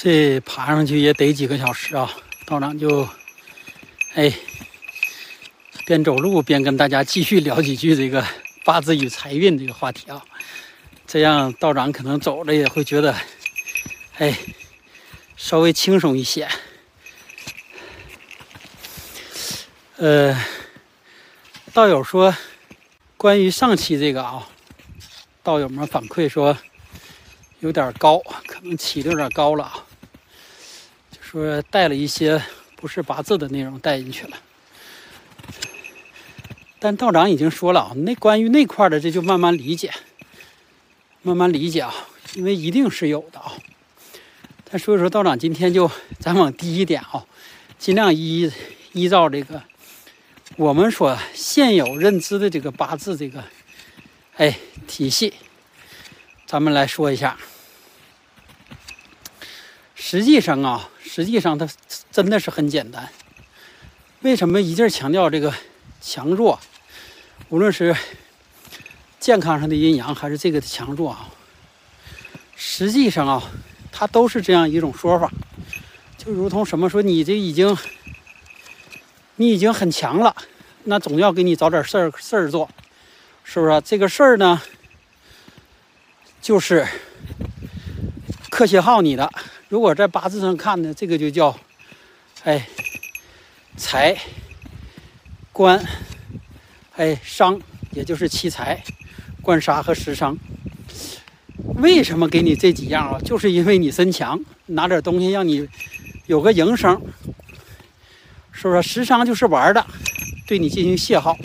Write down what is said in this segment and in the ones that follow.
这爬上去也得几个小时啊！道长就，哎，边走路边跟大家继续聊几句这个八字与财运这个话题啊。这样道长可能走着也会觉得，哎，稍微轻松一些。呃，道友说，关于上期这个啊，道友们反馈说有点高，可能起的有点高了啊。说带了一些不是八字的内容带进去了，但道长已经说了啊，那关于那块的这就慢慢理解，慢慢理解啊，因为一定是有的啊。但所以说道长今天就咱往低一点啊，尽量依依照这个我们所现有认知的这个八字这个哎体系，咱们来说一下。实际上啊。实际上，它真的是很简单。为什么一劲儿强调这个强弱？无论是健康上的阴阳，还是这个的强弱啊，实际上啊，它都是这样一种说法。就如同什么说，你这已经你已经很强了，那总要给你找点事儿事儿做，是不是？这个事儿呢，就是克消耗你的。如果在八字上看呢，这个就叫，哎，财官，哎伤，也就是七财、官杀和食伤。为什么给你这几样啊？就是因为你身强，拿点东西让你有个营生，是不是？食伤就是玩的，对你进行泄耗。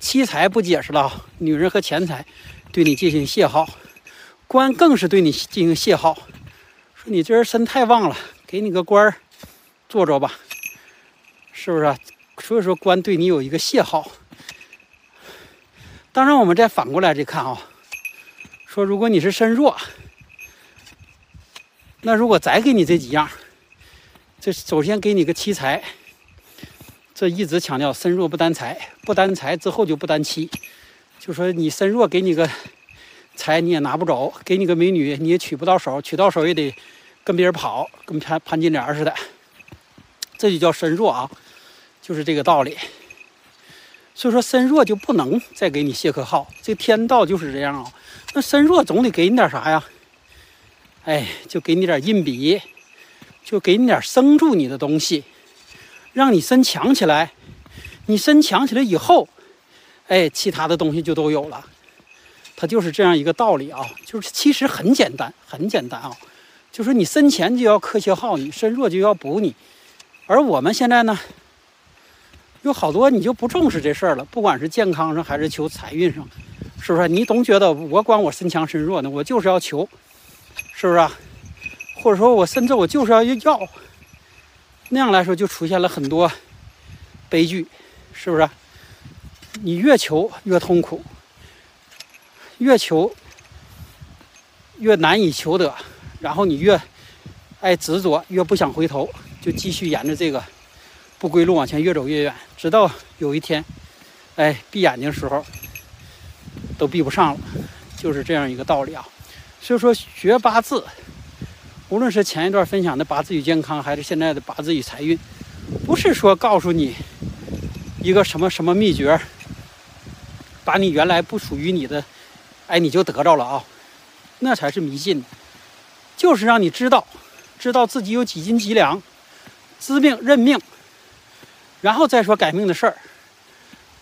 七财不解释了，女人和钱财对你进行泄耗，官更是对你进行泄耗。你这人身太旺了，给你个官儿做做吧，是不是？所以说官对你有一个泄耗。当然，我们再反过来再看啊，说如果你是身弱，那如果再给你这几样，这首先给你个七财，这一直强调身弱不担财，不担财之后就不担妻，就说你身弱，给你个。财你也拿不走，给你个美女你也娶不到手，娶到手也得跟别人跑，跟潘潘金莲似的，这就叫身弱啊，就是这个道理。所以说身弱就不能再给你谢克号，这天道就是这样啊。那身弱总得给你点啥呀？哎，就给你点硬笔，就给你点生住你的东西，让你身强起来。你身强起来以后，哎，其他的东西就都有了。它就是这样一个道理啊，就是其实很简单，很简单啊，就是你身前就要克消耗你，身弱就要补你，而我们现在呢，有好多你就不重视这事儿了，不管是健康上还是求财运上，是不是？你总觉得我管我身强身弱呢，我就是要求，是不是？或者说我甚至我就是要要，那样来说就出现了很多悲剧，是不是？你越求越痛苦。越求越难以求得，然后你越爱执着，越不想回头，就继续沿着这个不归路往前越走越远，直到有一天，哎，闭眼睛时候都闭不上了，就是这样一个道理啊。所以说学八字，无论是前一段分享的八字与健康，还是现在的八字与财运，不是说告诉你一个什么什么秘诀，把你原来不属于你的。哎，你就得着了啊，那才是迷信，就是让你知道，知道自己有几斤几两，知命认命，然后再说改命的事儿。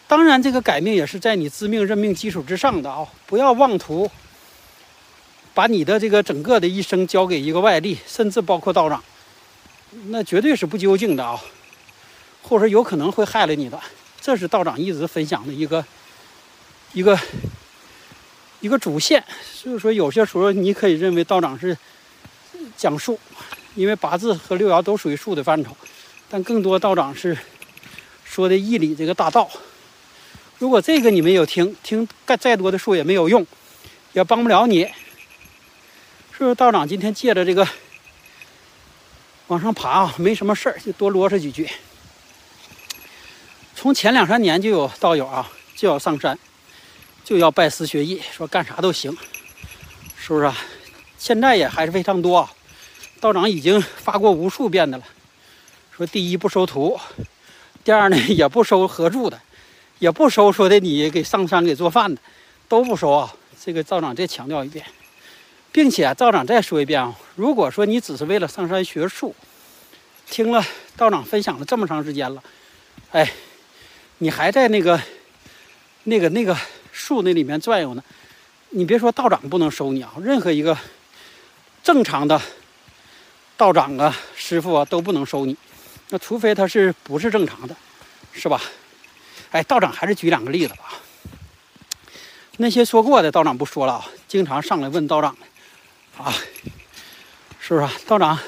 当然，这个改命也是在你知命认命基础之上的啊，不要妄图把你的这个整个的一生交给一个外力，甚至包括道长，那绝对是不究竟的啊，或者说有可能会害了你的。这是道长一直分享的一个一个。一个主线，所以说有些时候你可以认为道长是讲术，因为八字和六爻都属于术的范畴，但更多道长是说的义理这个大道。如果这个你没有听，听再再多的术也没有用，也帮不了你。是不是道长今天借着这个往上爬啊，没什么事儿，就多啰嗦几句。从前两三年就有道友啊，就要上山。就要拜师学艺，说干啥都行，是不是啊？现在也还是非常多。道长已经发过无数遍的了，说第一不收徒，第二呢也不收合住的，也不收说的你给上山给做饭的，都不收啊。这个道长再强调一遍，并且道长再说一遍啊，如果说你只是为了上山学术，听了道长分享了这么长时间了，哎，你还在那个那个那个树那里面转悠呢，你别说道长不能收你啊，任何一个正常的。道长啊，师傅啊，都不能收你，那除非他是不是正常的，是吧？哎，道长还是举两个例子吧。那些说过的道长不说了啊，经常上来问道长的啊，是不是？道长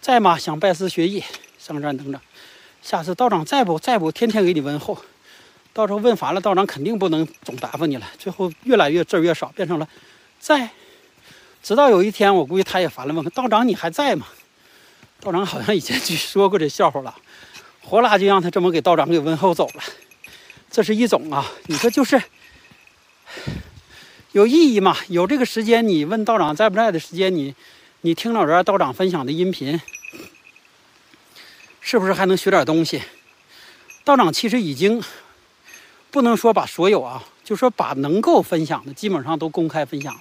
在吗？想拜师学艺，上山等着。下次道长在不在不天天给你问候，到时候问烦了，道长肯定不能总答复你了。最后越来越字儿越少，变成了在。直到有一天，我估计他也烦了，问道长：“你还在吗？”道长好像以前就说过这笑话了，活拉就让他这么给道长给问候走了。这是一种啊，你说就是有意义吗？有这个时间，你问道长在不在的时间，你你听了这道长分享的音频，是不是还能学点东西？道长其实已经不能说把所有啊，就说把能够分享的基本上都公开分享了。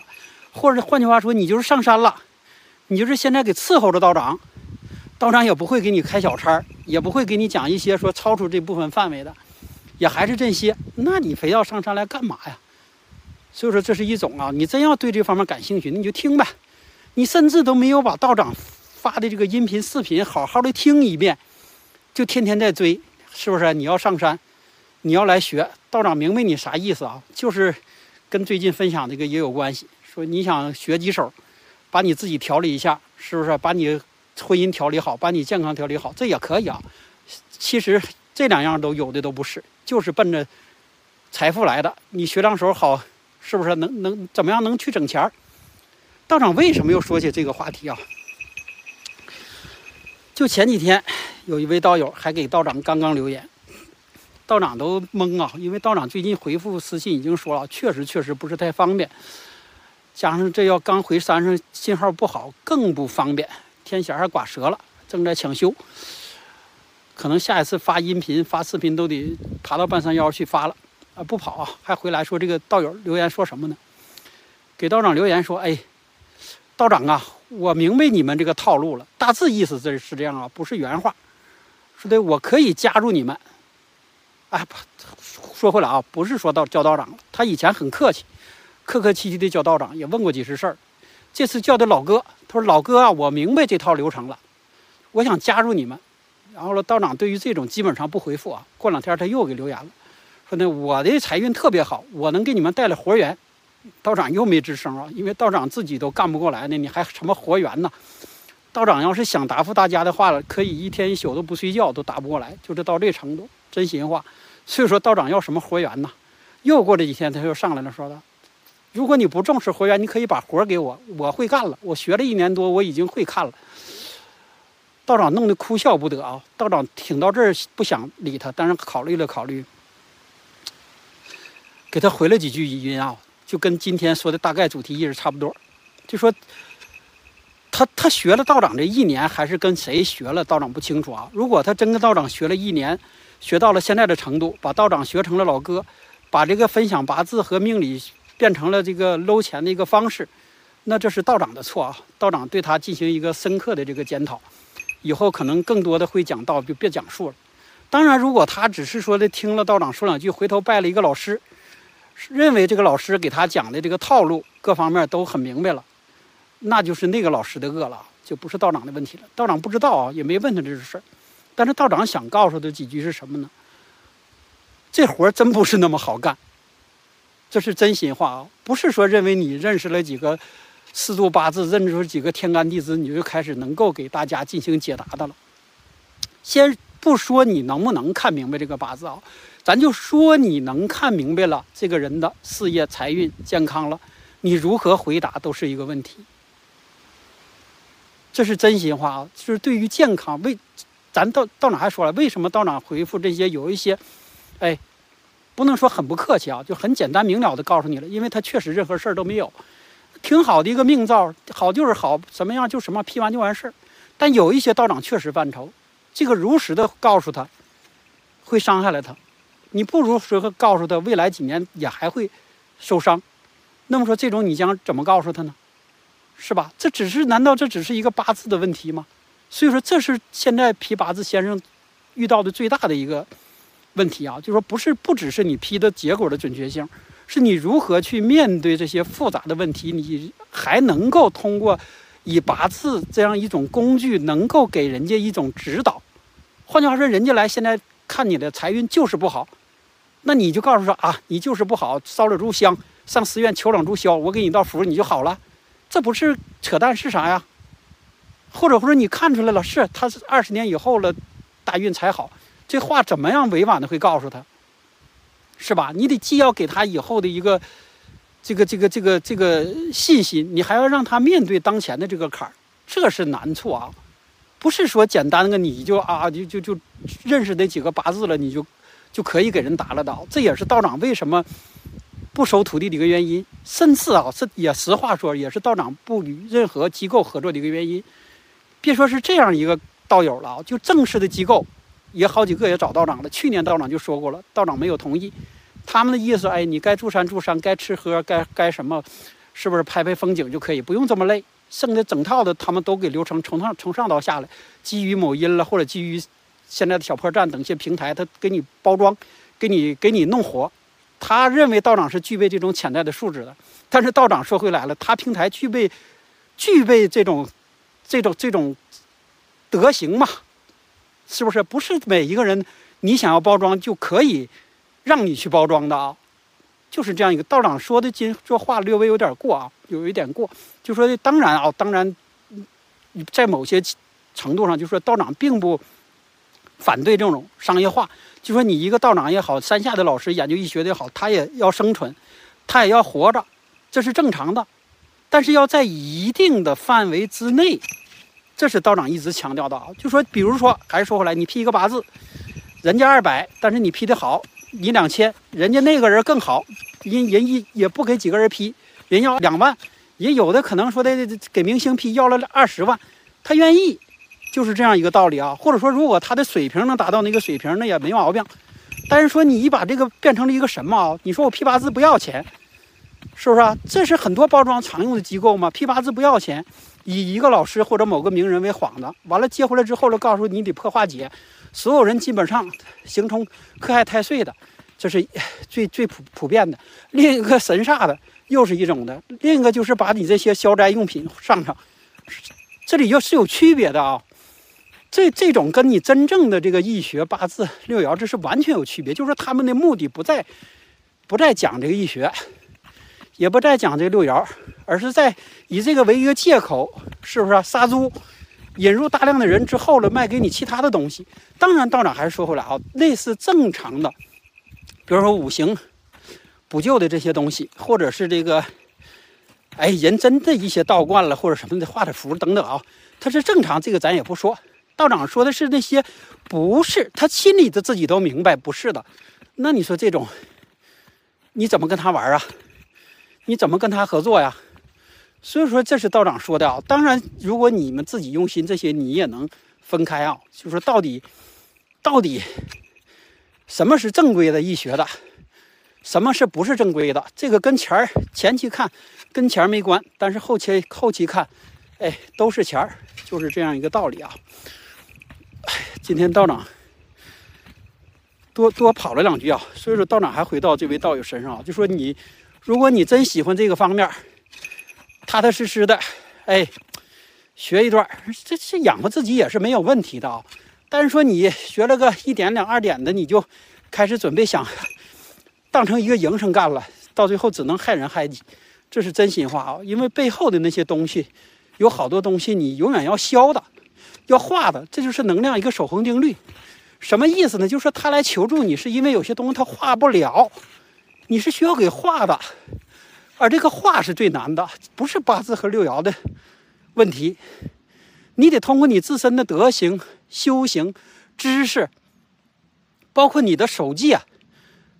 或者换句话说，你就是上山了，你就是现在给伺候着道长，道长也不会给你开小差，也不会给你讲一些说超出这部分范围的，也还是这些。那你非要上山来干嘛呀？所以说这是一种啊，你真要对这方面感兴趣，你就听呗。你甚至都没有把道长发的这个音频、视频好好的听一遍，就天天在追，是不是？你要上山，你要来学，道长明白你啥意思啊？就是跟最近分享这个也有关系。说你想学几手，把你自己调理一下，是不是？把你婚姻调理好，把你健康调理好，这也可以啊。其实这两样都有的都不是，就是奔着财富来的。你学两手好，是不是能能怎么样能去挣钱？道长为什么又说起这个话题啊？就前几天有一位道友还给道长刚刚留言，道长都懵啊，因为道长最近回复私信已经说了，确实确实不是太方便。加上这要刚回山上，信号不好，更不方便。天弦还刮折了，正在抢修，可能下一次发音频、发视频都得爬到半山腰去发了。啊，不跑啊，还回来说这个道友留言说什么呢？给道长留言说：“哎，道长啊，我明白你们这个套路了，大致意思这是这样啊，不是原话。说的我可以加入你们。哎，说回来啊，不是说到叫道长，他以前很客气。”客客气气的叫道长，也问过几次事儿。这次叫的老哥，他说：“老哥啊，我明白这套流程了，我想加入你们。”然后呢，道长对于这种基本上不回复啊。过两天他又给留言了，说呢：“我的财运特别好，我能给你们带来活源。”道长又没吱声啊，因为道长自己都干不过来呢，你还什么活源呢？道长要是想答复大家的话了，可以一天一宿都不睡觉都答不过来，就是到这程度，真心话。所以说，道长要什么活源呢？又过了几天，他又上来了，说的。如果你不重视活源，你可以把活给我，我会干了。我学了一年多，我已经会看了。道长弄得哭笑不得啊！道长听到这儿不想理他，但是考虑了考虑，给他回了几句语音啊，就跟今天说的大概主题意思差不多。就说他他学了道长这一年，还是跟谁学了，道长不清楚啊。如果他真跟道长学了一年，学到了现在的程度，把道长学成了老哥，把这个分享八字和命理。变成了这个搂钱的一个方式，那这是道长的错啊！道长对他进行一个深刻的这个检讨，以后可能更多的会讲道，就别讲述了。当然，如果他只是说的听了道长说两句，回头拜了一个老师，认为这个老师给他讲的这个套路各方面都很明白了，那就是那个老师的恶了，就不是道长的问题了。道长不知道啊，也没问他这个事儿，但是道长想告诉的几句是什么呢？这活儿真不是那么好干。这是真心话啊，不是说认为你认识了几个四柱八字，认识了几个天干地支，你就开始能够给大家进行解答的了。先不说你能不能看明白这个八字啊，咱就说你能看明白了这个人的事业、财运、健康了，你如何回答都是一个问题。这是真心话啊，就是对于健康，为咱到到哪还说了，为什么道长回复这些有一些，哎。不能说很不客气啊，就很简单明了的告诉你了，因为他确实任何事儿都没有。挺好的一个命造，好就是好，什么样就什么，批完就完事儿。但有一些道长确实犯愁，这个如实的告诉他，会伤害了他。你不如说告诉他，未来几年也还会受伤。那么说，这种你将怎么告诉他呢？是吧？这只是难道这只是一个八字的问题吗？所以说，这是现在批八字先生遇到的最大的一个问题啊，就是说不是不只是你批的结果的准确性，是你如何去面对这些复杂的问题，你还能够通过以八字这样一种工具，能够给人家一种指导。换句话说，人家来现在看你的财运就是不好，那你就告诉说啊，你就是不好，烧了炷香，上寺院求两炷香，我给你道符，你就好了。这不是扯淡是啥呀？或者或者你看出来了，是他是二十年以后了，大运才好。这话怎么样委婉的会告诉他，是吧？你得既要给他以后的一个这个这个这个这个信心，你还要让他面对当前的这个坎儿，这是难处啊。不是说简单的你就啊就就就认识那几个八字了，你就就可以给人打了倒。这也是道长为什么。不收徒弟的一个原因，甚至啊，这也实话说，也是道长不与任何机构合作的一个原因。别说是这样一个道友了，就正式的机构，也好几个也找道长了。去年道长就说过了，道长没有同意。他们的意思，哎，你该住山住山，该吃喝该该什么，是不是拍拍风景就可以，不用这么累。剩下整套的他们都给流程从上从上到下来，基于某音了，或者基于现在的小破站等一些平台，他给你包装，给你给你弄活。他认为道长是具备这种潜在的素质的，但是道长说回来了，他平台具备具备这种这种这种德行嘛？是不是？不是每一个人你想要包装就可以让你去包装的啊？就是这样一个道长说的，今这话略微有点过啊，有一点过。就说当然啊，当然在某些程度上，就说道长并不反对这种商业化。就说你一个道长也好，山下的老师研究医学的也好，他也要生存，他也要活着，这是正常的。但是要在一定的范围之内，这是道长一直强调的啊。就说，比如说，还是说回来，你批一个八字，人家二百，但是你批的好，你两千，人家那个人更好，人人一也不给几个人批，人要两万，也有的可能说的给明星批要了二十万，他愿意。就是这样一个道理啊，或者说，如果他的水平能达到那个水平，那也没毛病。但是说你把这个变成了一个什么啊？你说我批八字不要钱，是不是啊？这是很多包装常用的机构嘛？批八字不要钱，以一个老师或者某个名人为幌子，完了接回来之后了，告诉你得破化解，所有人基本上形成克害太岁的，这是最最普普遍的。另一个神煞的又是一种的，另一个就是把你这些消灾用品上上，这里又是有区别的啊。这这种跟你真正的这个易学八字六爻，这是完全有区别。就是，他们的目的不在不在讲这个易学，也不再讲这个六爻，而是在以这个为一个借口，是不是杀猪，引入大量的人之后了，卖给你其他的东西。当然，道长还是说回来啊，类似正常的，比如说五行补救的这些东西，或者是这个，哎，人真的一些道观了，或者什么的画的符等等啊，它是正常，这个咱也不说。道长说的是那些，不是他心里的自己都明白不是的，那你说这种，你怎么跟他玩啊？你怎么跟他合作呀？所以说这是道长说的啊。当然，如果你们自己用心，这些你也能分开啊。就说到底，到底什么是正规的易学的，什么是不是正规的？这个跟钱儿前期看跟钱儿没关，但是后期后期看，哎，都是钱儿，就是这样一个道理啊。今天道长多多跑了两句啊，所以说道长还回到这位道友身上啊，就说你，如果你真喜欢这个方面，踏踏实实的，哎，学一段，这这养活自己也是没有问题的啊。但是说你学了个一点两二点的，你就开始准备想当成一个营生干了，到最后只能害人害己，这是真心话啊。因为背后的那些东西，有好多东西你永远要消的。要化的，这就是能量一个守恒定律，什么意思呢？就是说他来求助你，是因为有些东西他化不了，你是需要给化的，而这个化是最难的，不是八字和六爻的问题，你得通过你自身的德行、修行、知识，包括你的手技啊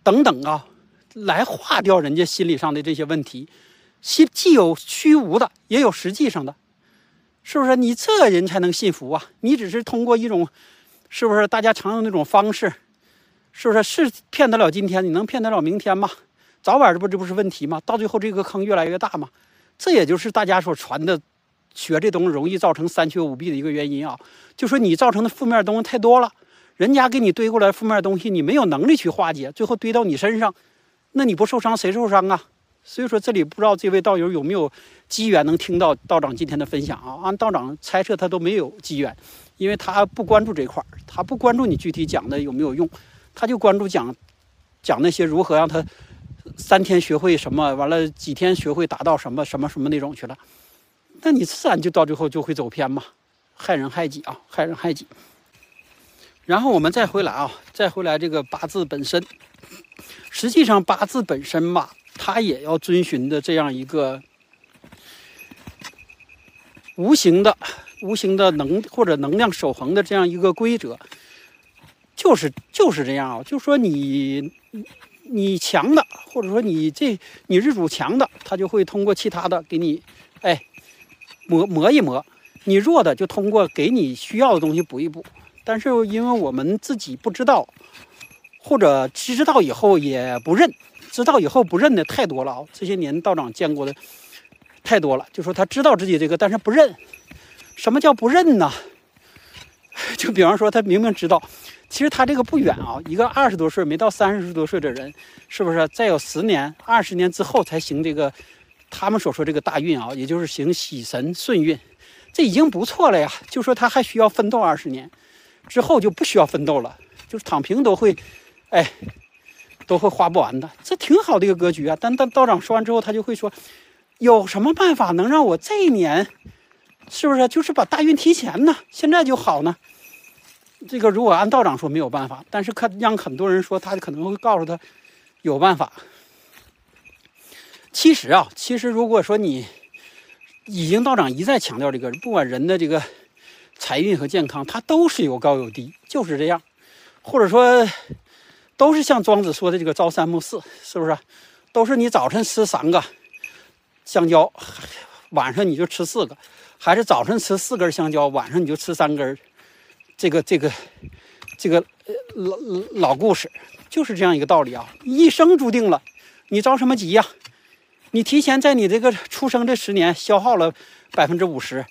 等等啊，来化掉人家心理上的这些问题。既既有虚无的，也有实际上的，是不是？你这人才能信服啊！你只是通过一种，是不是大家常用那种方式，是不是？是骗得了今天，你能骗得了明天吗？早晚这不这不是问题吗？到最后这个坑越来越大吗？这也就是大家所传的，学这东西容易造成三缺五弊的一个原因啊！就说你造成的负面东西太多了，人家给你堆过来负面东西，你没有能力去化解，最后堆到你身上，那你不受伤谁受伤啊？所以说，这里不知道这位道友有没有机缘能听到道长今天的分享啊？按道长猜测，他都没有机缘，因为他不关注这块儿，他不关注你具体讲的有没有用，他就关注讲讲那些如何让他三天学会什么，完了几天学会达到什么什么什么那种去了。那你自然就到最后就会走偏嘛，害人害己啊，害人害己。然后我们再回来啊，再回来这个八字本身，实际上八字本身嘛。它也要遵循的这样一个无形的、无形的能或者能量守恒的这样一个规则，就是就是这样啊。就说你你强的，或者说你这你日主强的，他就会通过其他的给你哎磨磨一磨；你弱的就通过给你需要的东西补一补。但是因为我们自己不知道，或者知道以后也不认。知道以后不认的太多了啊！这些年道长见过的太多了，就说他知道自己这个，但是不认。什么叫不认呢？就比方说，他明明知道，其实他这个不远啊，一个二十多岁没到三十多岁的人，是不是再有十年、二十年之后才行这个他们所说这个大运啊，也就是行喜神顺运，这已经不错了呀。就说他还需要奋斗二十年，之后就不需要奋斗了，就是躺平都会，哎。都会花不完的，这挺好的一个格局啊。但但道长说完之后，他就会说，有什么办法能让我这一年，是不是就是把大运提前呢？现在就好呢？这个如果按道长说没有办法，但是可让很多人说他可能会告诉他有办法。其实啊，其实如果说你已经道长一再强调这个，不管人的这个财运和健康，它都是有高有低，就是这样，或者说。都是像庄子说的这个朝三暮四，是不是？都是你早晨吃三个香蕉，晚上你就吃四个，还是早晨吃四根香蕉，晚上你就吃三根？这个这个这个老老故事就是这样一个道理啊！一生注定了，你着什么急呀？你提前在你这个出生这十年消耗了百分之五十。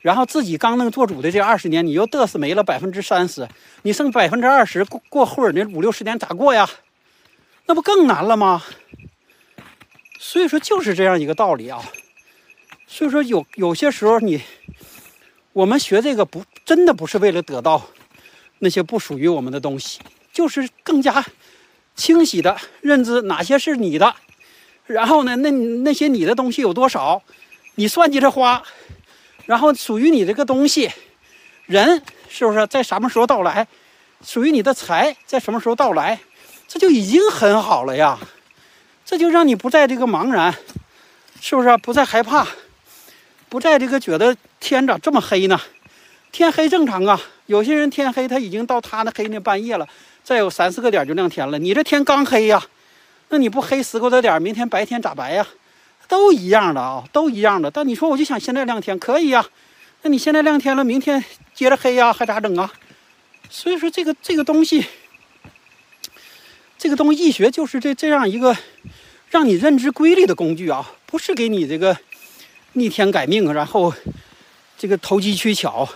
然后自己刚能做主的这二十年，你又嘚瑟没了百分之三十，你剩百分之二十过过后那五六十年咋过呀？那不更难了吗？所以说就是这样一个道理啊。所以说有有些时候你我们学这个不真的不是为了得到那些不属于我们的东西，就是更加清晰的认知哪些是你的，然后呢，那那些你的东西有多少，你算计着花。然后属于你这个东西，人是不是在什么时候到来？属于你的财在什么时候到来？这就已经很好了呀！这就让你不在这个茫然，是不是？不再害怕，不在这个觉得天咋这么黑呢？天黑正常啊，有些人天黑他已经到他那黑那半夜了，再有三四个点就亮天了。你这天刚黑呀，那你不黑十个多点，明天白天咋白呀？都一样的啊，都一样的。但你说，我就想现在亮天，可以呀。那你现在亮天了，明天接着黑呀，还咋整啊？所以说，这个这个东西，这个东西，易学就是这这样一个让你认知规律的工具啊，不是给你这个逆天改命，然后这个投机取巧，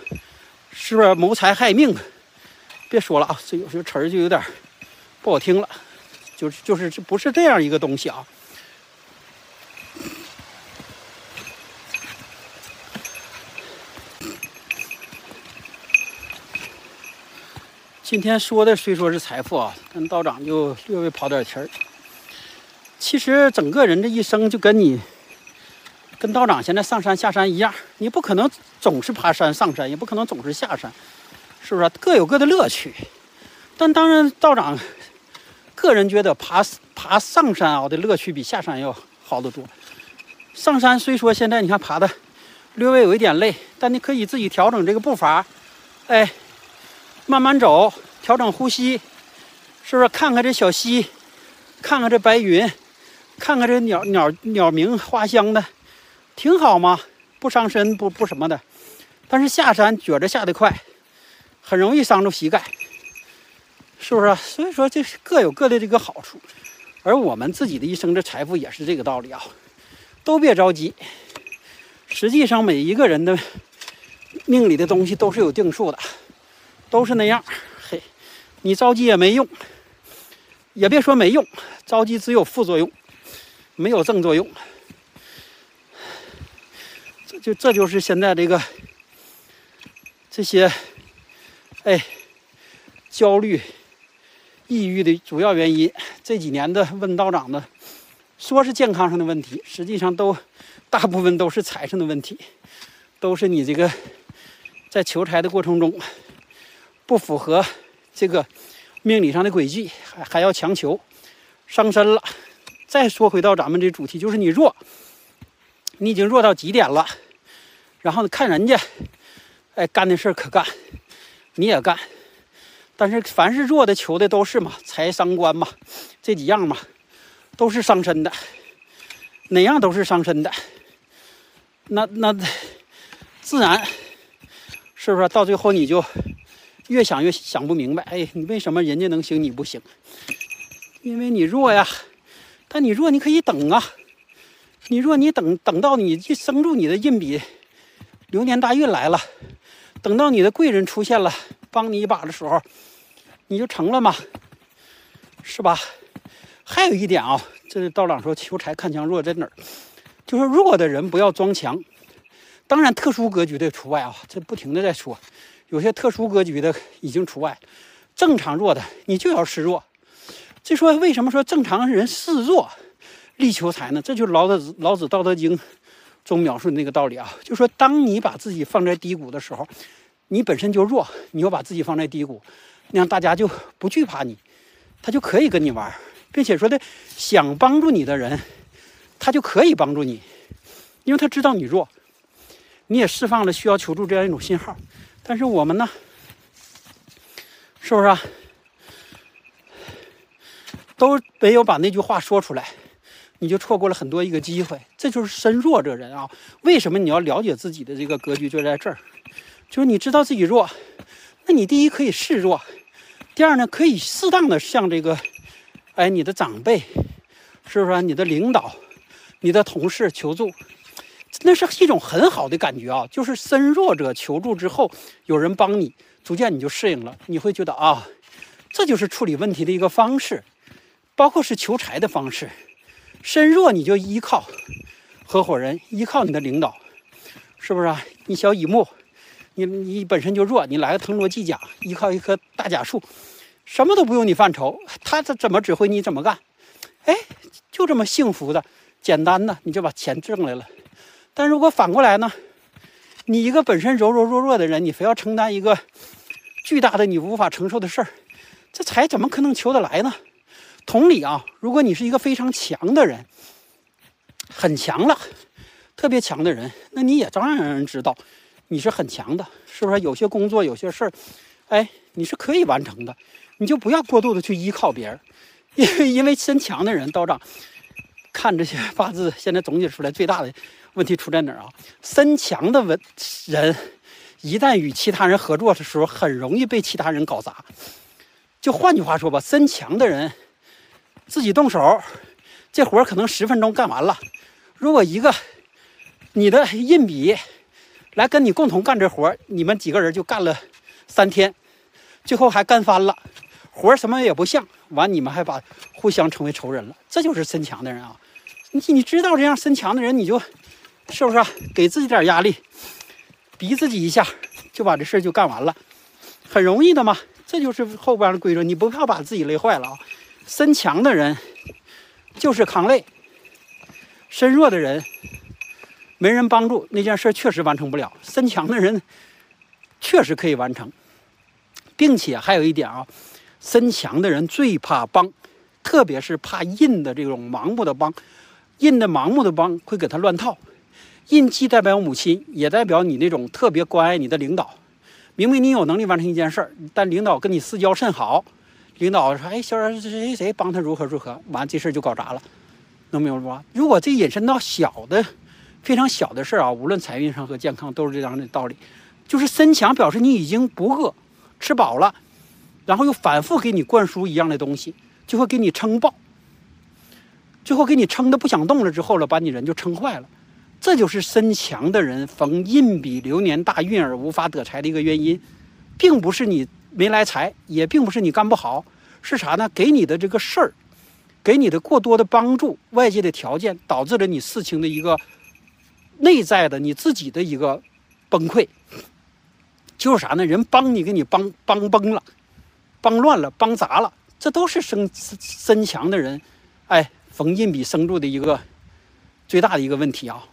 是不是谋财害命？别说了啊，这有些词儿就有点不好听了，就是就是不是这样一个东西啊。今天说的虽说是财富啊，但道长就略微跑点题儿。其实整个人这一生就跟你跟道长现在上山下山一样，你不可能总是爬山上山，也不可能总是下山，是不是？各有各的乐趣。但当然，道长个人觉得爬爬上山啊的乐趣比下山要好得多。上山虽说现在你看爬的略微有一点累，但你可以自己调整这个步伐，哎。慢慢走，调整呼吸，是不是？看看这小溪，看看这白云，看看这鸟鸟鸟鸣花香的，挺好嘛，不伤身不不什么的。但是下山觉着下得快，很容易伤着膝盖，是不是？所以说这是各有各的这个好处，而我们自己的一生的财富也是这个道理啊，都别着急。实际上每一个人的命里的东西都是有定数的，都是那样。嘿，你着急也没用，也别说没用，着急只有副作用。没有正作用，就这就是现在这个这些哎焦虑、抑郁的主要原因。这几年的问道长的，说是健康上的问题，实际上都大部分都是财上的问题，都是你这个在求财的过程中不符合这个命理上的轨迹，还还要强求，伤身了。再说回到咱们这主题，就是你弱，你已经弱到极点了，然后呢看人家，哎，干的事可干，你也干，但是凡是弱的求的都是嘛，财伤官嘛，这几样嘛，都是伤身的，哪样都是伤身的，那那自然是不是？到最后你就越想越想不明白，哎，你为什么人家能行你不行？因为你弱呀。但你弱，你可以等啊！你弱，你等等到你一生住你的印笔，流年大运来了，等到你的贵人出现了，帮你一把的时候，你就成了嘛，是吧？还有一点啊，这是道长说求财看强弱在哪儿？就是弱的人不要装强，当然特殊格局的除外啊，这不停的在说，有些特殊格局的已经除外，正常弱的你就要示弱。就说为什么说正常人示弱，力求财呢？这就是老子老子《道德经》中描述的那个道理啊。就说当你把自己放在低谷的时候，你本身就弱，你又把自己放在低谷，那样大家就不惧怕你，他就可以跟你玩，并且说的想帮助你的人，他就可以帮助你，因为他知道你弱，你也释放了需要求助这样一种信号。但是我们呢，是不是？啊？都没有把那句话说出来，你就错过了很多一个机会。这就是身弱这人啊！为什么你要了解自己的这个格局就在这儿？就是你知道自己弱，那你第一可以示弱，第二呢可以适当的向这个，哎，你的长辈，是不是？你的领导、你的同事求助，那是一种很好的感觉啊！就是身弱者求助之后，有人帮你，逐渐你就适应了，你会觉得啊，这就是处理问题的一个方式。包括是求财的方式，身弱你就依靠合伙人，依靠你的领导，是不是啊？你小乙木，你你本身就弱，你来个腾挪技甲，依靠一棵大甲树，什么都不用你犯愁，他怎怎么指挥你怎么干，哎，就这么幸福的简单的，你就把钱挣来了。但如果反过来呢？你一个本身柔柔弱弱的人，你非要承担一个巨大的你无法承受的事儿，这财怎么可能求得来呢？同理啊，如果你是一个非常强的人，很强了，特别强的人，那你也照样让人知道你是很强的，是不是？有些工作，有些事儿，哎，你是可以完成的，你就不要过度的去依靠别人，因 为因为身强的人，道长看这些八字，现在总结出来最大的问题出在哪儿啊？身强的文人，一旦与其他人合作的时候，很容易被其他人搞砸。就换句话说吧，身强的人。自己动手，这活可能十分钟干完了。如果一个你的印笔来跟你共同干这活你们几个人就干了三天，最后还干翻了，活什么也不像。完，你们还把互相成为仇人了。这就是身强的人啊！你你知道这样身强的人，你就是不是给自己点压力，逼自己一下，就把这事就干完了，很容易的嘛。这就是后边的规则，你不要把自己累坏了啊。身强的人就是扛累，身弱的人没人帮助，那件事确实完成不了。身强的人确实可以完成，并且还有一点啊，身强的人最怕帮，特别是怕印的这种盲目的帮，印的盲目的帮会给他乱套。印既代表母亲，也代表你那种特别关爱你的领导。明明你有能力完成一件事儿，但领导跟你私交甚好。领导说：“哎，小冉谁谁谁帮他如何如何，完这事就搞砸了。能明白吧？如果这引申到小的、非常小的事儿啊，无论财运上和健康都是这样的道理。就是身强表示你已经不饿，吃饱了，然后又反复给你灌输一样的东西，就会给你撑爆，最后给你撑的不想动了之后了，把你人就撑坏了。这就是身强的人逢印比流年大运而无法得财的一个原因，并不是你没来财，也并不是你干不好，是啥呢？给你的这个事儿，给你的过多的帮助，外界的条件导致了你事情的一个内在的你自己的一个崩溃。就是啥呢？人帮你给你帮帮崩了，帮乱了，帮砸了，这都是身身强的人，哎，逢进比生柱的一个最大的一个问题啊。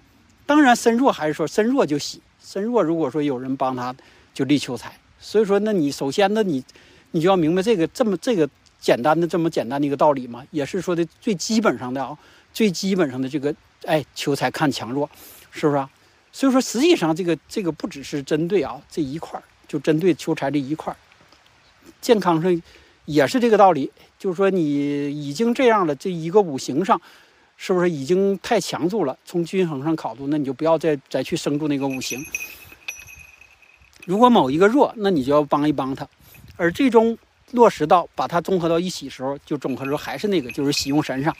当然身弱还是说身弱就喜，身弱如果说有人帮他，就力求财。所以说，那你首先呢，你你就要明白这个这么这个简单的这么简单的一个道理嘛，也是说的最基本上的啊，最基本上的这个哎求财看强弱，是不是啊？所以说，实际上这个这个不只是针对啊这一块儿，就针对求财这一块儿，健康上也是这个道理。就是说，你已经这样了，这一个五行上是不是已经太强住了？从均衡上考虑，那你就不要再再去生住那个五行。如果某一个弱，那你就要帮一帮他。而最终落实到把它综合到一起时候，就综合时候还是那个，就是喜用神上。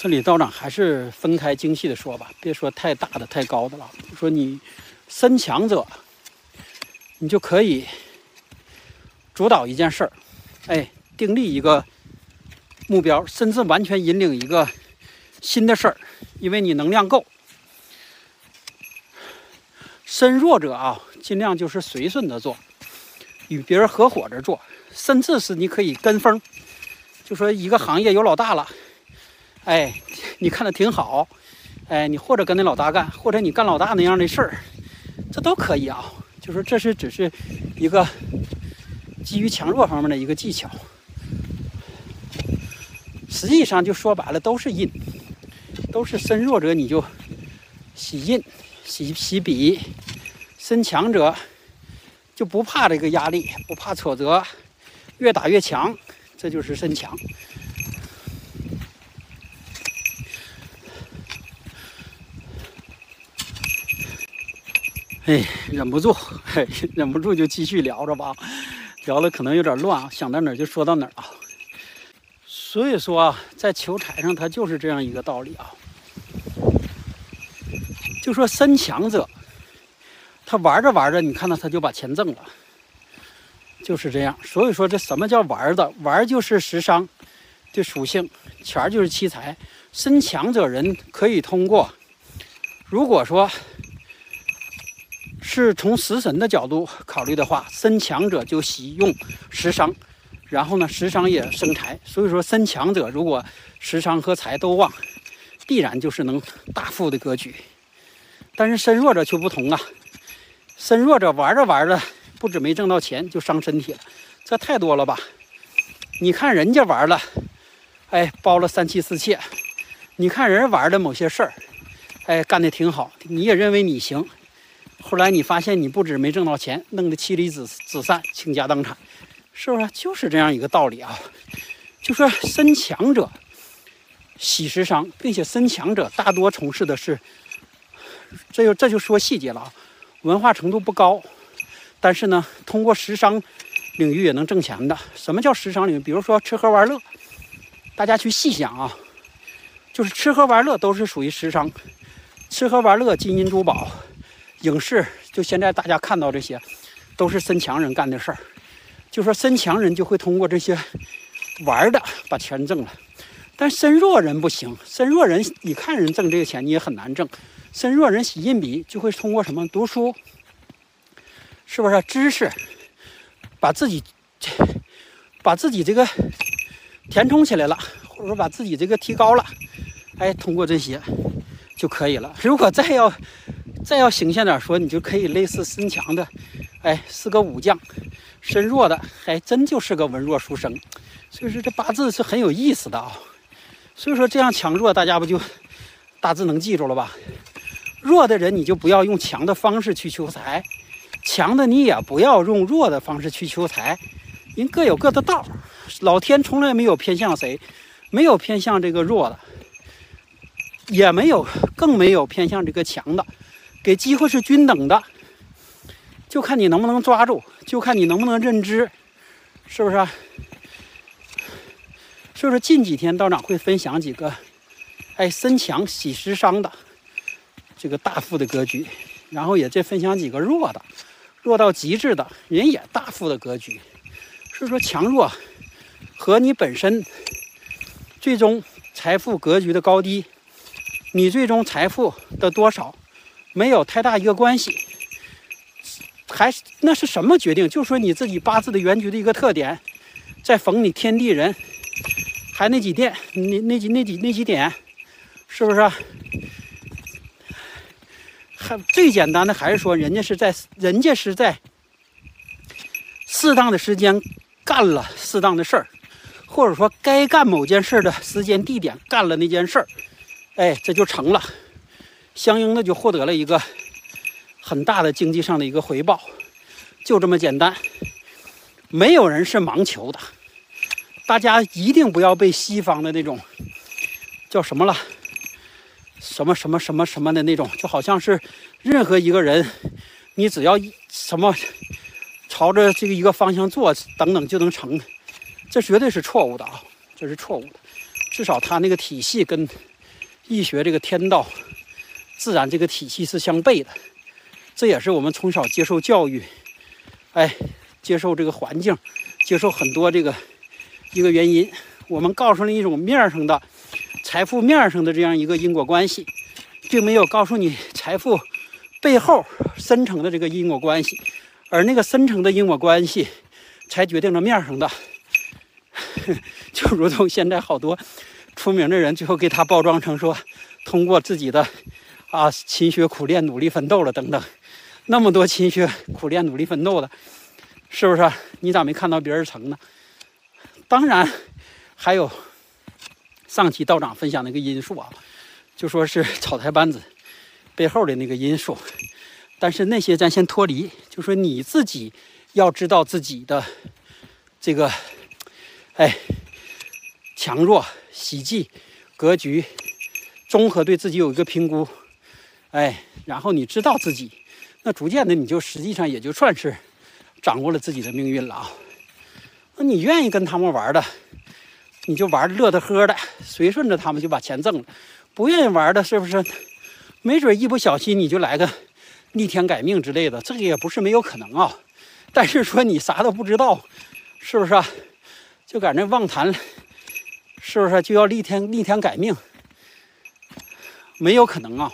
这里道长还是分开精细的说吧，别说太大的、太高的了。说你身强者，你就可以主导一件事儿，哎，订立一个目标，甚至完全引领一个新的事儿，因为你能量够。身弱者啊，尽量就是随顺着做，与别人合伙着做，甚至是你可以跟风，就说一个行业有老大了。哎，你看的挺好，哎，你或者跟那老大干，或者你干老大那样的事儿，这都可以啊。就说这是只是一个基于强弱方面的一个技巧，实际上就说白了都是印，都是身弱者你就喜印、起起比，身强者就不怕这个压力，不怕挫折，越打越强，这就是身强。哎，忍不住，嘿，忍不住就继续聊着吧，聊的可能有点乱啊，想到哪儿就说到哪儿啊。所以说啊，在求财上，它就是这样一个道理啊。就说身强者，他玩着玩着，你看到他就把钱挣了，就是这样。所以说，这什么叫玩的？玩就是食伤的属性，钱就是七财。身强者人可以通过，如果说。是从食神的角度考虑的话，身强者就喜用食伤，然后呢，食伤也生财，所以说身强者如果食伤和财都旺，必然就是能大富的格局。但是身弱者却不同啊，身弱者玩着玩着，不止没挣到钱，就伤身体了，这太多了吧？你看人家玩了，哎，包了三妻四妾；你看人玩的某些事儿，哎，干的挺好，你也认为你行。后来你发现你不止没挣到钱，弄得妻离子子散、倾家荡产，是不是？就是这样一个道理啊。就说身强者喜食伤，并且身强者大多从事的是，这就这就说细节了啊。文化程度不高，但是呢，通过时尚领域也能挣钱的。什么叫时尚领域？比如说吃喝玩乐，大家去细想啊，就是吃喝玩乐都是属于时尚，吃喝玩乐、金银珠宝。影视就现在大家看到这些，都是身强人干的事儿。就说身强人就会通过这些玩的把钱挣了，但身弱人不行。身弱人你看人挣这个钱，你也很难挣。身弱人喜印笔就会通过什么读书，是不是知识，把自己把自己这个填充起来了，或者说把自己这个提高了，哎，通过这些就可以了。如果再要。再要形象点说，你就可以类似身强的，哎，是个武将；身弱的，还真就是个文弱书生。所以说这八字是很有意思的啊。所以说这样强弱，大家不就大致能记住了吧？弱的人你就不要用强的方式去求财，强的你也不要用弱的方式去求财，人各有各的道，老天从来没有偏向谁，没有偏向这个弱的，也没有，更没有偏向这个强的，给机会是均等的，就看你能不能抓住，就看你能不能认知，是不是？所以说近几天道长会分享几个，哎，身强喜食伤的？这个大富的格局，然后也再分享几个弱的，弱到极致的人也大富的格局。所以说强弱和你本身最终财富格局的高低，你最终财富的多少没有太大一个关系，还是那是什么决定？就说你自己八字的原局的一个特点，在逢你天地人。还那几点，那那几那几那几点，是不是？还最简单的还是说，人家是在人家是在适当的时间干了适当的事儿，或者说该干某件事的时间地点干了那件事儿，哎，这就成了，相应的就获得了一个很大的经济上的一个回报，就这么简单，没有人是盲求的。大家一定不要被西方的那种叫什么了，什么什么什么什么的那种，就好像是任何一个人，你只要什么朝着这个一个方向做等等就能成，这绝对是错误的啊！这是错误的。至少他那个体系跟易学这个天道自然这个体系是相悖的。这也是我们从小接受教育，哎，接受这个环境，接受很多这个。一个原因，我们告诉了一种面上的财富面上的这样一个因果关系，并没有告诉你财富背后深层的这个因果关系，而那个深层的因果关系才决定了面上的。就如同现在好多出名的人，最后给他包装成说通过自己的啊勤学苦练、努力奋斗了等等，那么多勤学苦练、努力奋斗的，是不是？你咋没看到别人成呢？当然，还有上期道长分享那个因素啊，就说是草台班子背后的那个因素。但是那些咱先脱离，就说你自己要知道自己的这个，哎，强弱、喜忌、格局，综合对自己有一个评估，哎，然后你知道自己，那逐渐的你就实际上也就算是掌握了自己的命运了啊。那你愿意跟他们玩的，你就玩乐的呵的，随顺着他们就把钱挣了；不愿意玩的，是不是？没准一不小心你就来个逆天改命之类的，这个也不是没有可能啊。但是说你啥都不知道，是不是？就搁那妄谈，是不是就要逆天逆天改命？没有可能啊。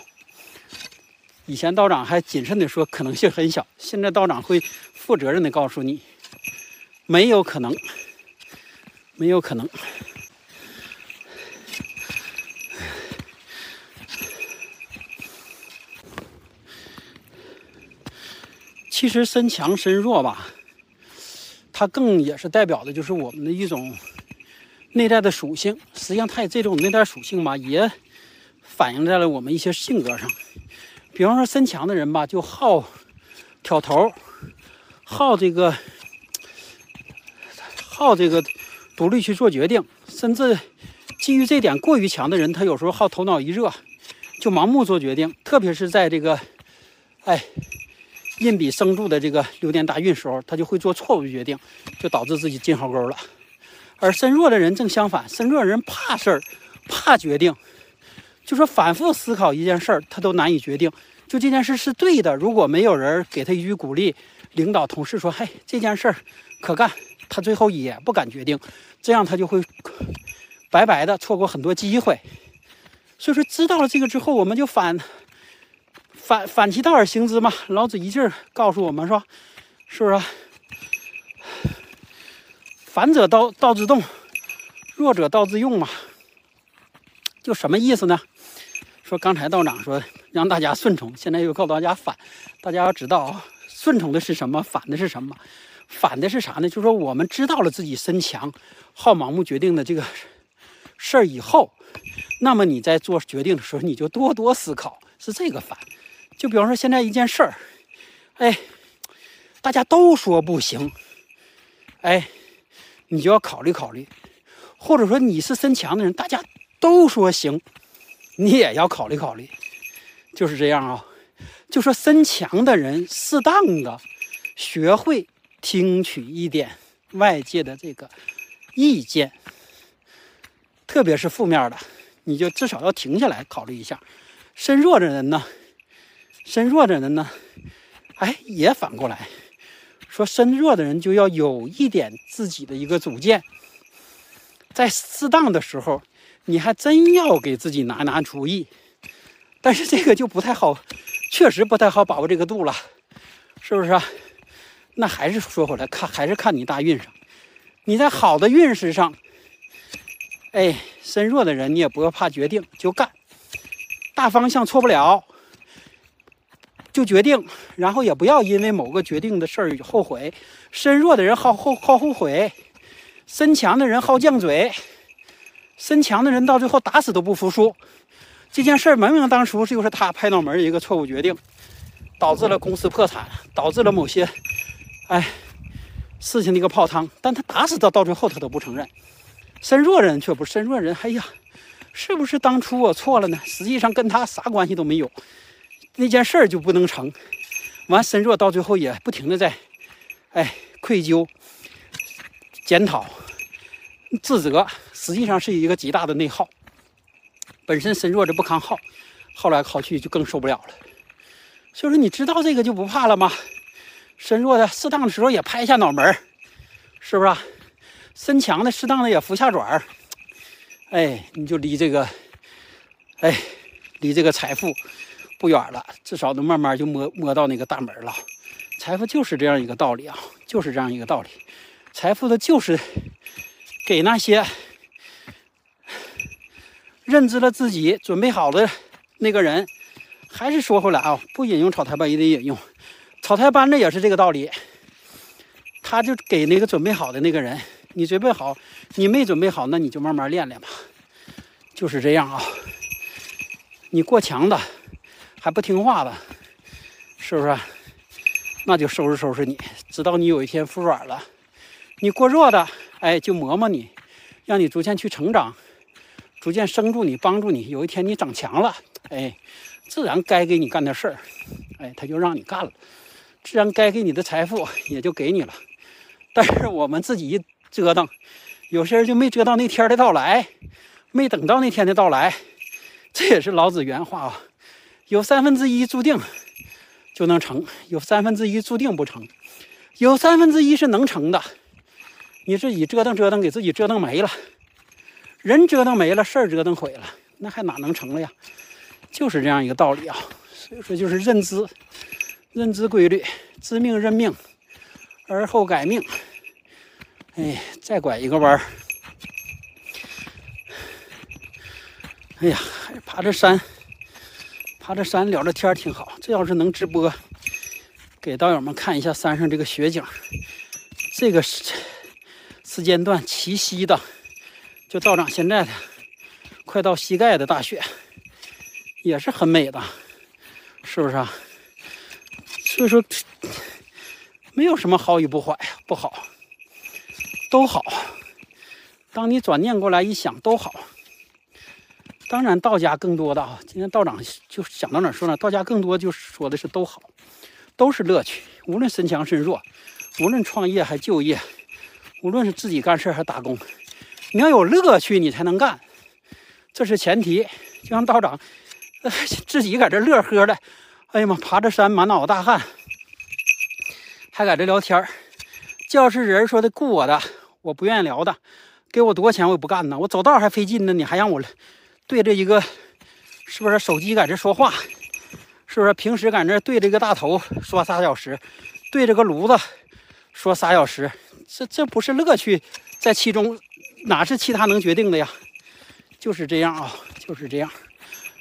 以前道长还谨慎的说可能性很小，现在道长会负责任的告诉你。没有可能，没有可能。其实身强身弱吧，它更也是代表的就是我们的一种内在的属性。实际上，它也这种内在属性吧，也反映在了我们一些性格上。比方说，身强的人吧，就好挑头，好这个。好这个独立去做决定，甚至基于这点过于强的人，他有时候好头脑一热就盲目做决定，特别是在这个哎印比生柱的这个流年大运时候，他就会做错误的决定，就导致自己进壕沟了。而身弱的人正相反，身弱的人怕事儿，怕决定，就说反复思考一件事儿，他都难以决定。就这件事是对的，如果没有人给他一句鼓励，领导同事说：“嘿，这件事儿可干。”他最后也不敢决定，这样他就会白白的错过很多机会。所以说，知道了这个之后，我们就反反反其道而行之嘛。老子一劲儿告诉我们说，是不是？反者道道之动，弱者道之用嘛。就什么意思呢？说刚才道长说让大家顺从，现在又告诉大家反。大家要知道啊，顺从的是什么，反的是什么。反的是啥呢？就是说，我们知道了自己身强，好盲目决定的这个事儿以后，那么你在做决定的时候，你就多多思考，是这个反。就比方说，现在一件事儿，哎，大家都说不行，哎，你就要考虑考虑；或者说你是身强的人，大家都说行，你也要考虑考虑。就是这样啊，就说身强的人，适当的学会听取一点外界的这个意见，特别是负面的，你就至少要停下来考虑一下。身弱的人呢，身弱的人呢，哎，也反过来说，身弱的人就要有一点自己的一个主见，在适当的时候，你还真要给自己拿拿主意。但是这个就不太好，确实不太好把握这个度了，是不是啊？那还是说回来看，还是看你大运上。你在好的运势上，哎，身弱的人你也不要怕决定，就干。大方向错不了，就决定，然后也不要因为某个决定的事儿后悔。身弱的人好后好后悔，身强的人好犟嘴，身强的人到最后打死都不服输。这件事儿明明当初就是他拍脑门一个错误决定，导致了公司破产，导致了某些，哎，事情的一个泡汤。但他打死到到最后他都不承认。身弱人却不身弱人，哎呀，是不是当初我错了呢？实际上跟他啥关系都没有，那件事儿就不能成。完身弱到最后也不停的在，哎，愧疚、检讨、自责，实际上是一个极大的内耗。本身身弱的不抗耗，耗来耗去就更受不了了。所以说，你知道这个就不怕了吗？身弱的适当的时候也拍一下脑门是不是？身强的适当的也扶下爪儿，哎，你就离这个，哎，离这个财富不远了，至少能慢慢就摸摸到那个大门了。财富就是这样一个道理啊，就是这样一个道理。财富的就是给那些。认知了自己准备好的那个人，还是说回来啊，不引用草台班也得引用。草台班子也是这个道理，他就给那个准备好的那个人，你准备好，你没准备好，那你就慢慢练练吧，就是这样啊。你过强的还不听话的，是不是？那就收拾收拾你，直到你有一天服软了。你过弱的，哎，就磨磨你，让你逐渐去成长。逐渐生助你，帮助你。有一天你长强了，哎，自然该给你干的事儿，哎，他就让你干了。自然该给你的财富也就给你了。但是我们自己一折腾，有些人就没折到那天的到来，没等到那天的到来。这也是老子原话啊，有三分之一注定就能成，有三分之一注定不成，有三分之一是能成的。你自己折腾折腾，给自己折腾没了。人折腾没了，事儿折腾毁了，那还哪能成了呀？就是这样一个道理啊。所以说，就是认知，认知规律，知命认命，而后改命。哎，再拐一个弯儿。哎呀，爬这山，爬这山聊着天挺好。这要是能直播，给道友们看一下山上这个雪景，这个时时间段齐膝的。就道长现在的快到膝盖的大雪，也是很美的，是不是啊？所以说，没有什么好与不坏，不好，都好。当你转念过来一想，都好。当然，道家更多的啊，今天道长就想到哪说呢？道家更多就说的是都好，都是乐趣。无论身强身弱，无论创业还就业，无论是自己干事还打工。你要有乐趣，你才能干，这是前提。就像道长，自己在这乐呵的，哎呀妈，爬着山满脑子大汗，还在这聊天儿。要是人说的雇我的，我不愿意聊的，给我多少钱我也不干呢。我走道还费劲呢，你还让我对着一个，是不是手机在这说话？是不是平时在这对着一个大头说仨小时，对着个炉子说仨小时？这这不是乐趣在其中。哪是其他能决定的呀？就是这样啊，就是这样。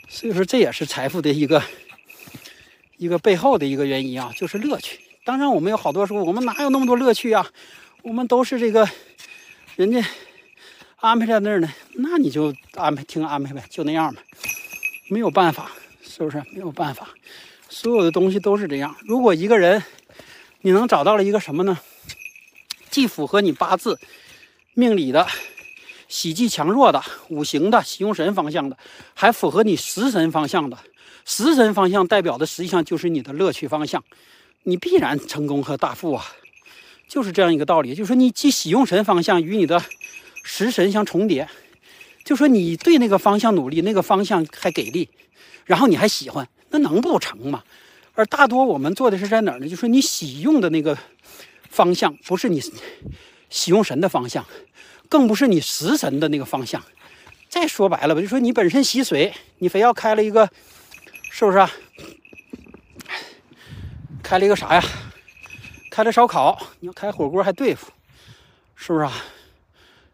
所以说，这也是财富的一个一个背后的一个原因啊，就是乐趣。当然，我们有好多说，我们哪有那么多乐趣啊？我们都是这个人家安排在那儿呢，那你就安排听安排呗，就那样呗，没有办法，是不是？没有办法，所有的东西都是这样。如果一个人你能找到了一个什么呢？既符合你八字。命理的喜忌强弱的五行的喜用神方向的，还符合你食神方向的。食神方向代表的实际上就是你的乐趣方向，你必然成功和大富啊，就是这样一个道理。就是说你既喜用神方向与你的食神相重叠，就说你对那个方向努力，那个方向还给力，然后你还喜欢，那能不成吗？而大多我们做的是在哪儿呢？就说你喜用的那个方向不是你喜用神的方向，更不是你食神的那个方向。再说白了吧，就说你本身喜水，你非要开了一个，是不是啊？开了一个啥呀？开了烧烤，你要开火锅还对付，是不是啊？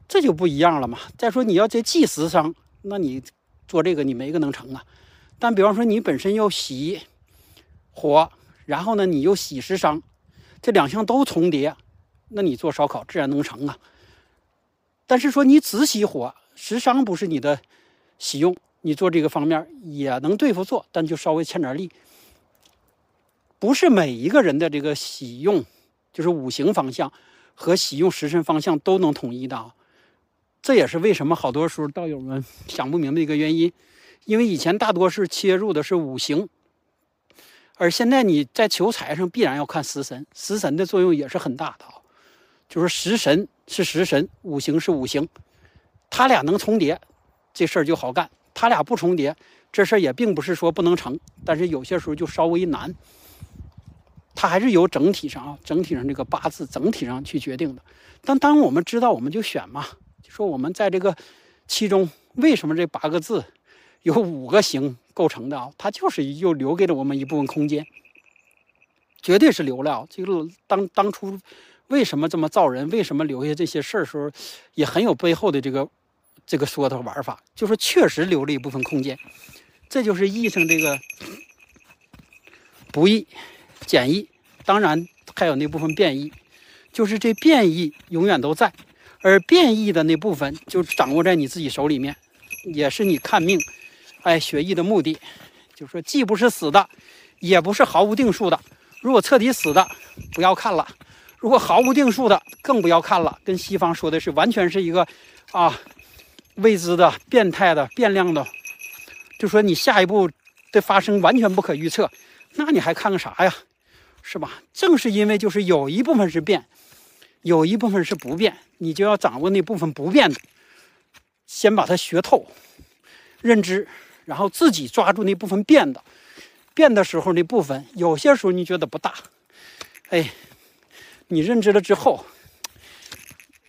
这就不一样了嘛。再说你要这忌食伤，那你做这个你没个能成啊。但比方说你本身要喜火，然后呢你又喜食伤，这两项都重叠，那你做烧烤自然能成啊。但是说你只喜火，食伤不是你的喜用，你做这个方面也能对付做，但就稍微欠点力。不是每一个人的这个喜用，就是五行方向和喜用食神方向都能统一的啊。这也是为什么好多时候道友们 想不明白一个原因，因为以前大多是切入的是五行，而现在你在求财上必然要看食神，食神的作用也是很大的啊。就是食神是食神，五行是五行，他俩能重叠，这事儿就好干；他俩不重叠，这事儿也并不是说不能成，但是有些时候就稍微难。它还是由整体上啊，整体上这个八字整体上去决定的。但当我们知道，我们就选嘛。就说我们在这个其中，为什么这八个字有五个形构成的啊？它就是又留给了我们一部分空间，绝对是留了。这个当当初为什么这么造人，为什么留下这些事儿时候，也很有背后的这个这个说的玩法，就是确实留了一部分空间。这就是易上这个不易、简易，当然还有那部分变异，就是这变异永远都在。而变异的那部分就掌握在你自己手里面，也是你看命，哎，学艺的目的，就说既不是死的，也不是毫无定数的。如果彻底死的，不要看了；如果毫无定数的，更不要看了。跟西方说的是完全是一个啊未知的、变态的、变量的，就说你下一步的发生完全不可预测，那你还看个啥呀？是吧？正是因为就是有一部分是变。有一部分是不变，你就要掌握那部分不变的，先把它学透、认知，然后自己抓住那部分变的。变的时候那部分，有些时候你觉得不大，哎，你认知了之后，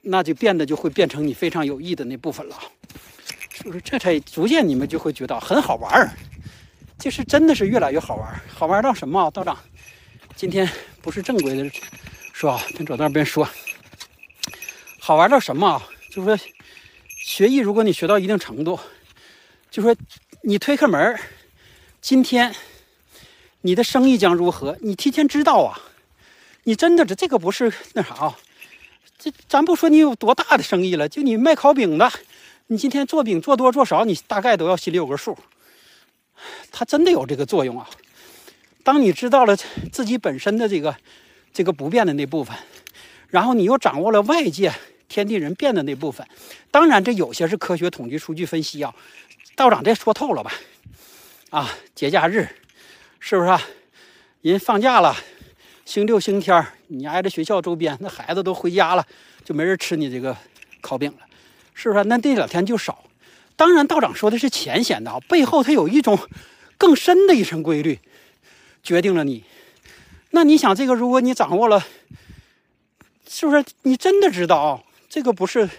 那就变得就会变成你非常有益的那部分了。就是？这才逐渐你们就会觉得很好玩儿，就是真的是越来越好玩儿，好玩到什么啊？道长，今天不是正规的，是吧？跟左道边说。好玩到什么啊？就是说，学艺，如果你学到一定程度，就说你推开门今天你的生意将如何？你提前知道啊。你真的这这个不是那啥啊？这咱不说你有多大的生意了，就你卖烤饼的，你今天做饼做多做少，你大概都要心里有个数。它真的有这个作用啊。当你知道了自己本身的这个这个不变的那部分，然后你又掌握了外界。天地人变的那部分，当然这有些是科学统计数据分析啊。道长这说透了吧？啊，节假日是不是啊？人放假了，星六星天你挨着学校周边，那孩子都回家了，就没人吃你这个烤饼了，是不是？那这两天就少。当然，道长说的是浅显的啊，背后它有一种更深的一层规律，决定了你。那你想，这个如果你掌握了，是不是？你真的知道啊？这个不是，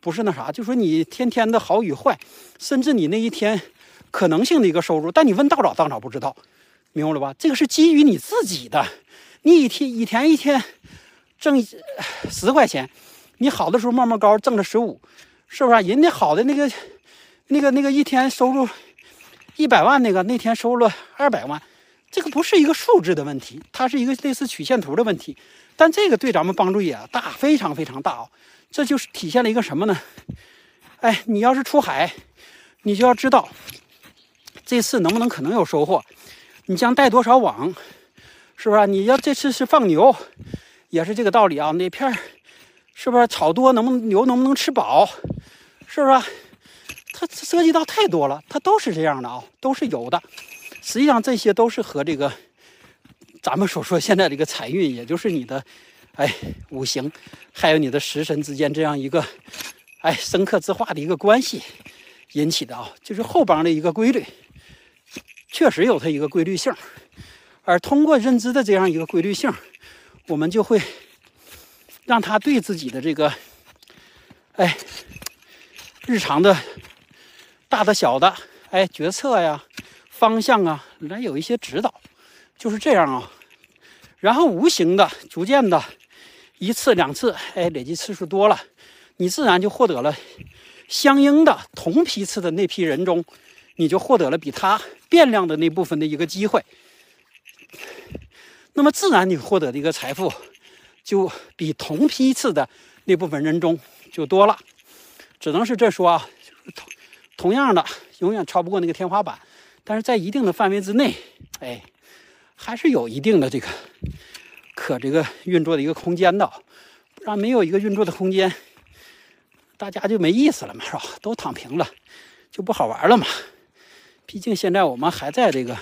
不是那啥，就说你天天的好与坏，甚至你那一天可能性的一个收入，但你问道长，道长不知道，明白了吧？这个是基于你自己的，你一天一天一天挣十块钱，你好的时候慢慢高挣了十五，是不是？人家好的那个那个那个一天收入一百万，那个那天收入二百万，这个不是一个数字的问题，它是一个类似曲线图的问题，但这个对咱们帮助也大，非常非常大啊。这就是体现了一个什么呢？哎，你要是出海，你就要知道这次能不能可能有收获，你将带多少网，是不是？你要这次是放牛，也是这个道理啊。哪片是不是？草多能不能牛能不能吃饱？是不是？它涉及到太多了，它都是这样的啊，都是有的。实际上这些都是和这个咱们所说现在这个财运，也就是你的哎五行，还有你的食神之间这样一个哎生克之化的一个关系引起的啊，就是后帮的一个规律，确实有它一个规律性。而通过认知的这样一个规律性，我们就会让他对自己的这个哎日常的。大的小的，哎，决策呀，方向啊，来有一些指导，就是这样啊。然后无形的，逐渐的，一次两次，哎，累积次数多了，你自然就获得了相应的同批次的那批人中，你就获得了比他变量的那部分的一个机会。那么自然你获得的一个财富，就比同批次的那部分人中就多了。只能是这说啊。同样的，永远超不过那个天花板，但是在一定的范围之内，哎，还是有一定的这个可这个运作的一个空间的，不然没有一个运作的空间，大家就没意思了嘛，是吧？都躺平了，就不好玩了嘛。毕竟现在我们还在这个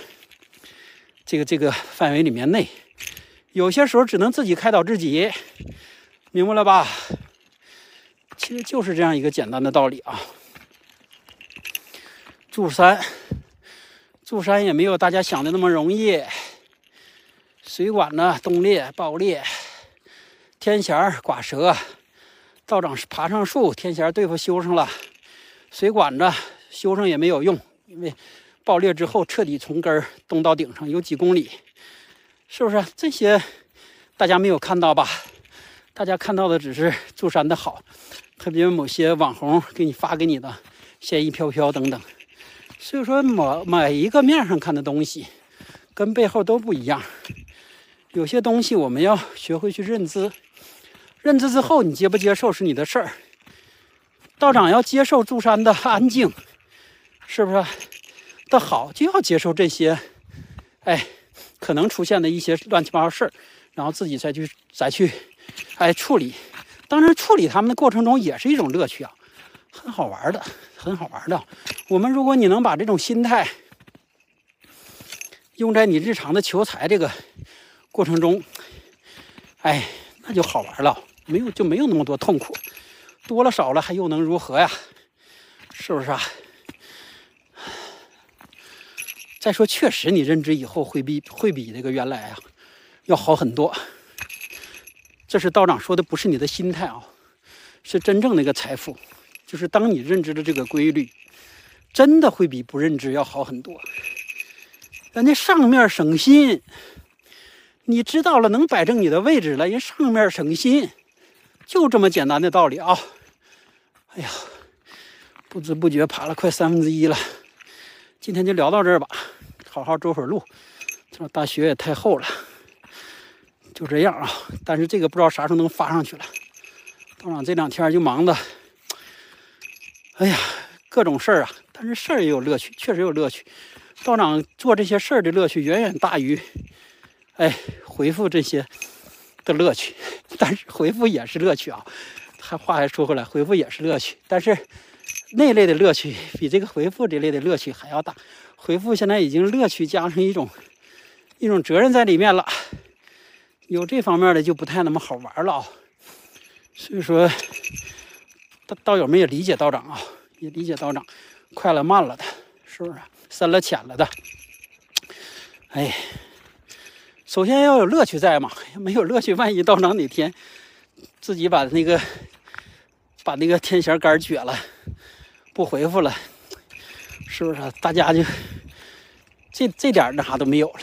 这个这个范围里面内，有些时候只能自己开导自己，明白了吧？其实就是这样一个简单的道理啊。住山，住山也没有大家想的那么容易。水管呢冻裂爆裂，天弦刮折，道长爬上树，天弦对付修上了，水管子修上也没有用，因为爆裂之后彻底从根儿冻到顶上有几公里，是不是？这些大家没有看到吧？大家看到的只是住山的好，特别某些网红给你发给你的仙衣飘飘等等。所以说，某每一个面上看的东西，跟背后都不一样。有些东西我们要学会去认知，认知之后，你接不接受是你的事儿。道长要接受住山的安静，是不是？的好就要接受这些，哎，可能出现的一些乱七八糟事儿，然后自己再去再去，哎，处理。当然，处理他们的过程中也是一种乐趣啊，很好玩的。很好玩的，我们如果你能把这种心态用在你日常的求财这个过程中，哎，那就好玩了，没有就没有那么多痛苦，多了少了还又能如何呀？是不是啊？再说，确实你认知以后会比会比那个原来啊要好很多。这是道长说的，不是你的心态啊，是真正的一个财富。就是当你认知的这个规律，真的会比不认知要好很多。人家上面省心，你知道了，能摆正你的位置了，人上面省心，就这么简单的道理啊！哎呀，不知不觉爬了快三分之一了，今天就聊到这儿吧，好好走会儿路。这大雪也太厚了，就这样啊。但是这个不知道啥时候能发上去了。道长这两天就忙的。哎呀，各种事儿啊，但是事儿也有乐趣，确实有乐趣。道长做这些事儿的乐趣远远大于，哎，回复这些的乐趣。但是回复也是乐趣啊。还话还说回来，回复也是乐趣，但是那类的乐趣比这个回复这类的乐趣还要大。回复现在已经乐趣加上一种一种责任在里面了，有这方面的就不太那么好玩了啊。所以说。道道友们也理解道长啊，也理解道长，快了慢了的，是不是？深了浅了的。哎，首先要有乐趣在嘛，没有乐趣，万一道长哪天自己把那个把那个天线杆撅了，不回复了，是不是？大家就这这点那啥都没有了。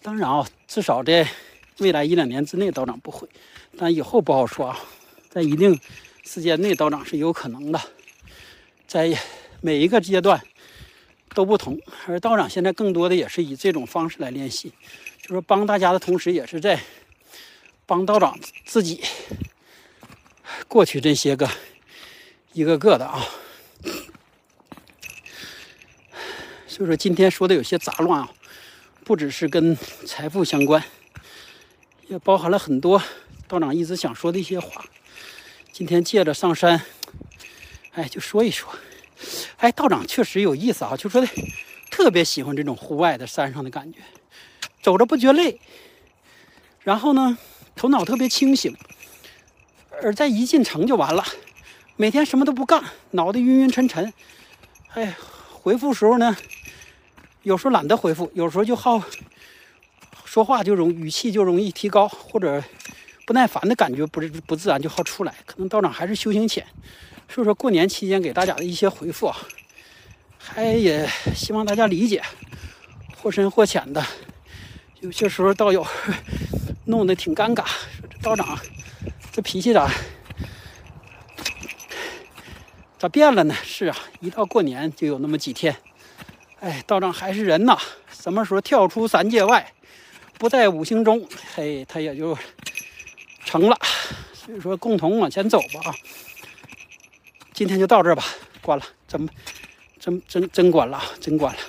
当然啊，至少在未来一两年之内，道长不会，但以后不好说啊，在一定。时间内道长是有可能的，在每一个阶段都不同，而道长现在更多的也是以这种方式来练习，就是帮大家的同时，也是在帮道长自己过去这些个一个个的啊。所以说今天说的有些杂乱啊，不只是跟财富相关，也包含了很多道长一直想说的一些话。今天借着上山，哎，就说一说。哎，道长确实有意思啊，就说的特别喜欢这种户外的山上的感觉，走着不觉累，然后呢，头脑特别清醒，而在一进城就完了，每天什么都不干，脑袋晕晕沉沉。哎，回复时候呢，有时候懒得回复，有时候就好说话就容语气就容易提高，或者不耐烦的感觉不是不自然就好出来。可能道长还是修行浅。说说过年期间给大家的一些回复啊，还也希望大家理解，或深或浅的。有些时候道友 弄得挺尴尬，说这道长这脾气咋咋变了呢？是啊，一到过年就有那么几天。哎，道长还是人呐，什么时候跳出三界外，不在五行中，嘿，他也就成了。所以说，共同往前走吧啊。今天就到这儿吧，关了，真真真真关了，真关了。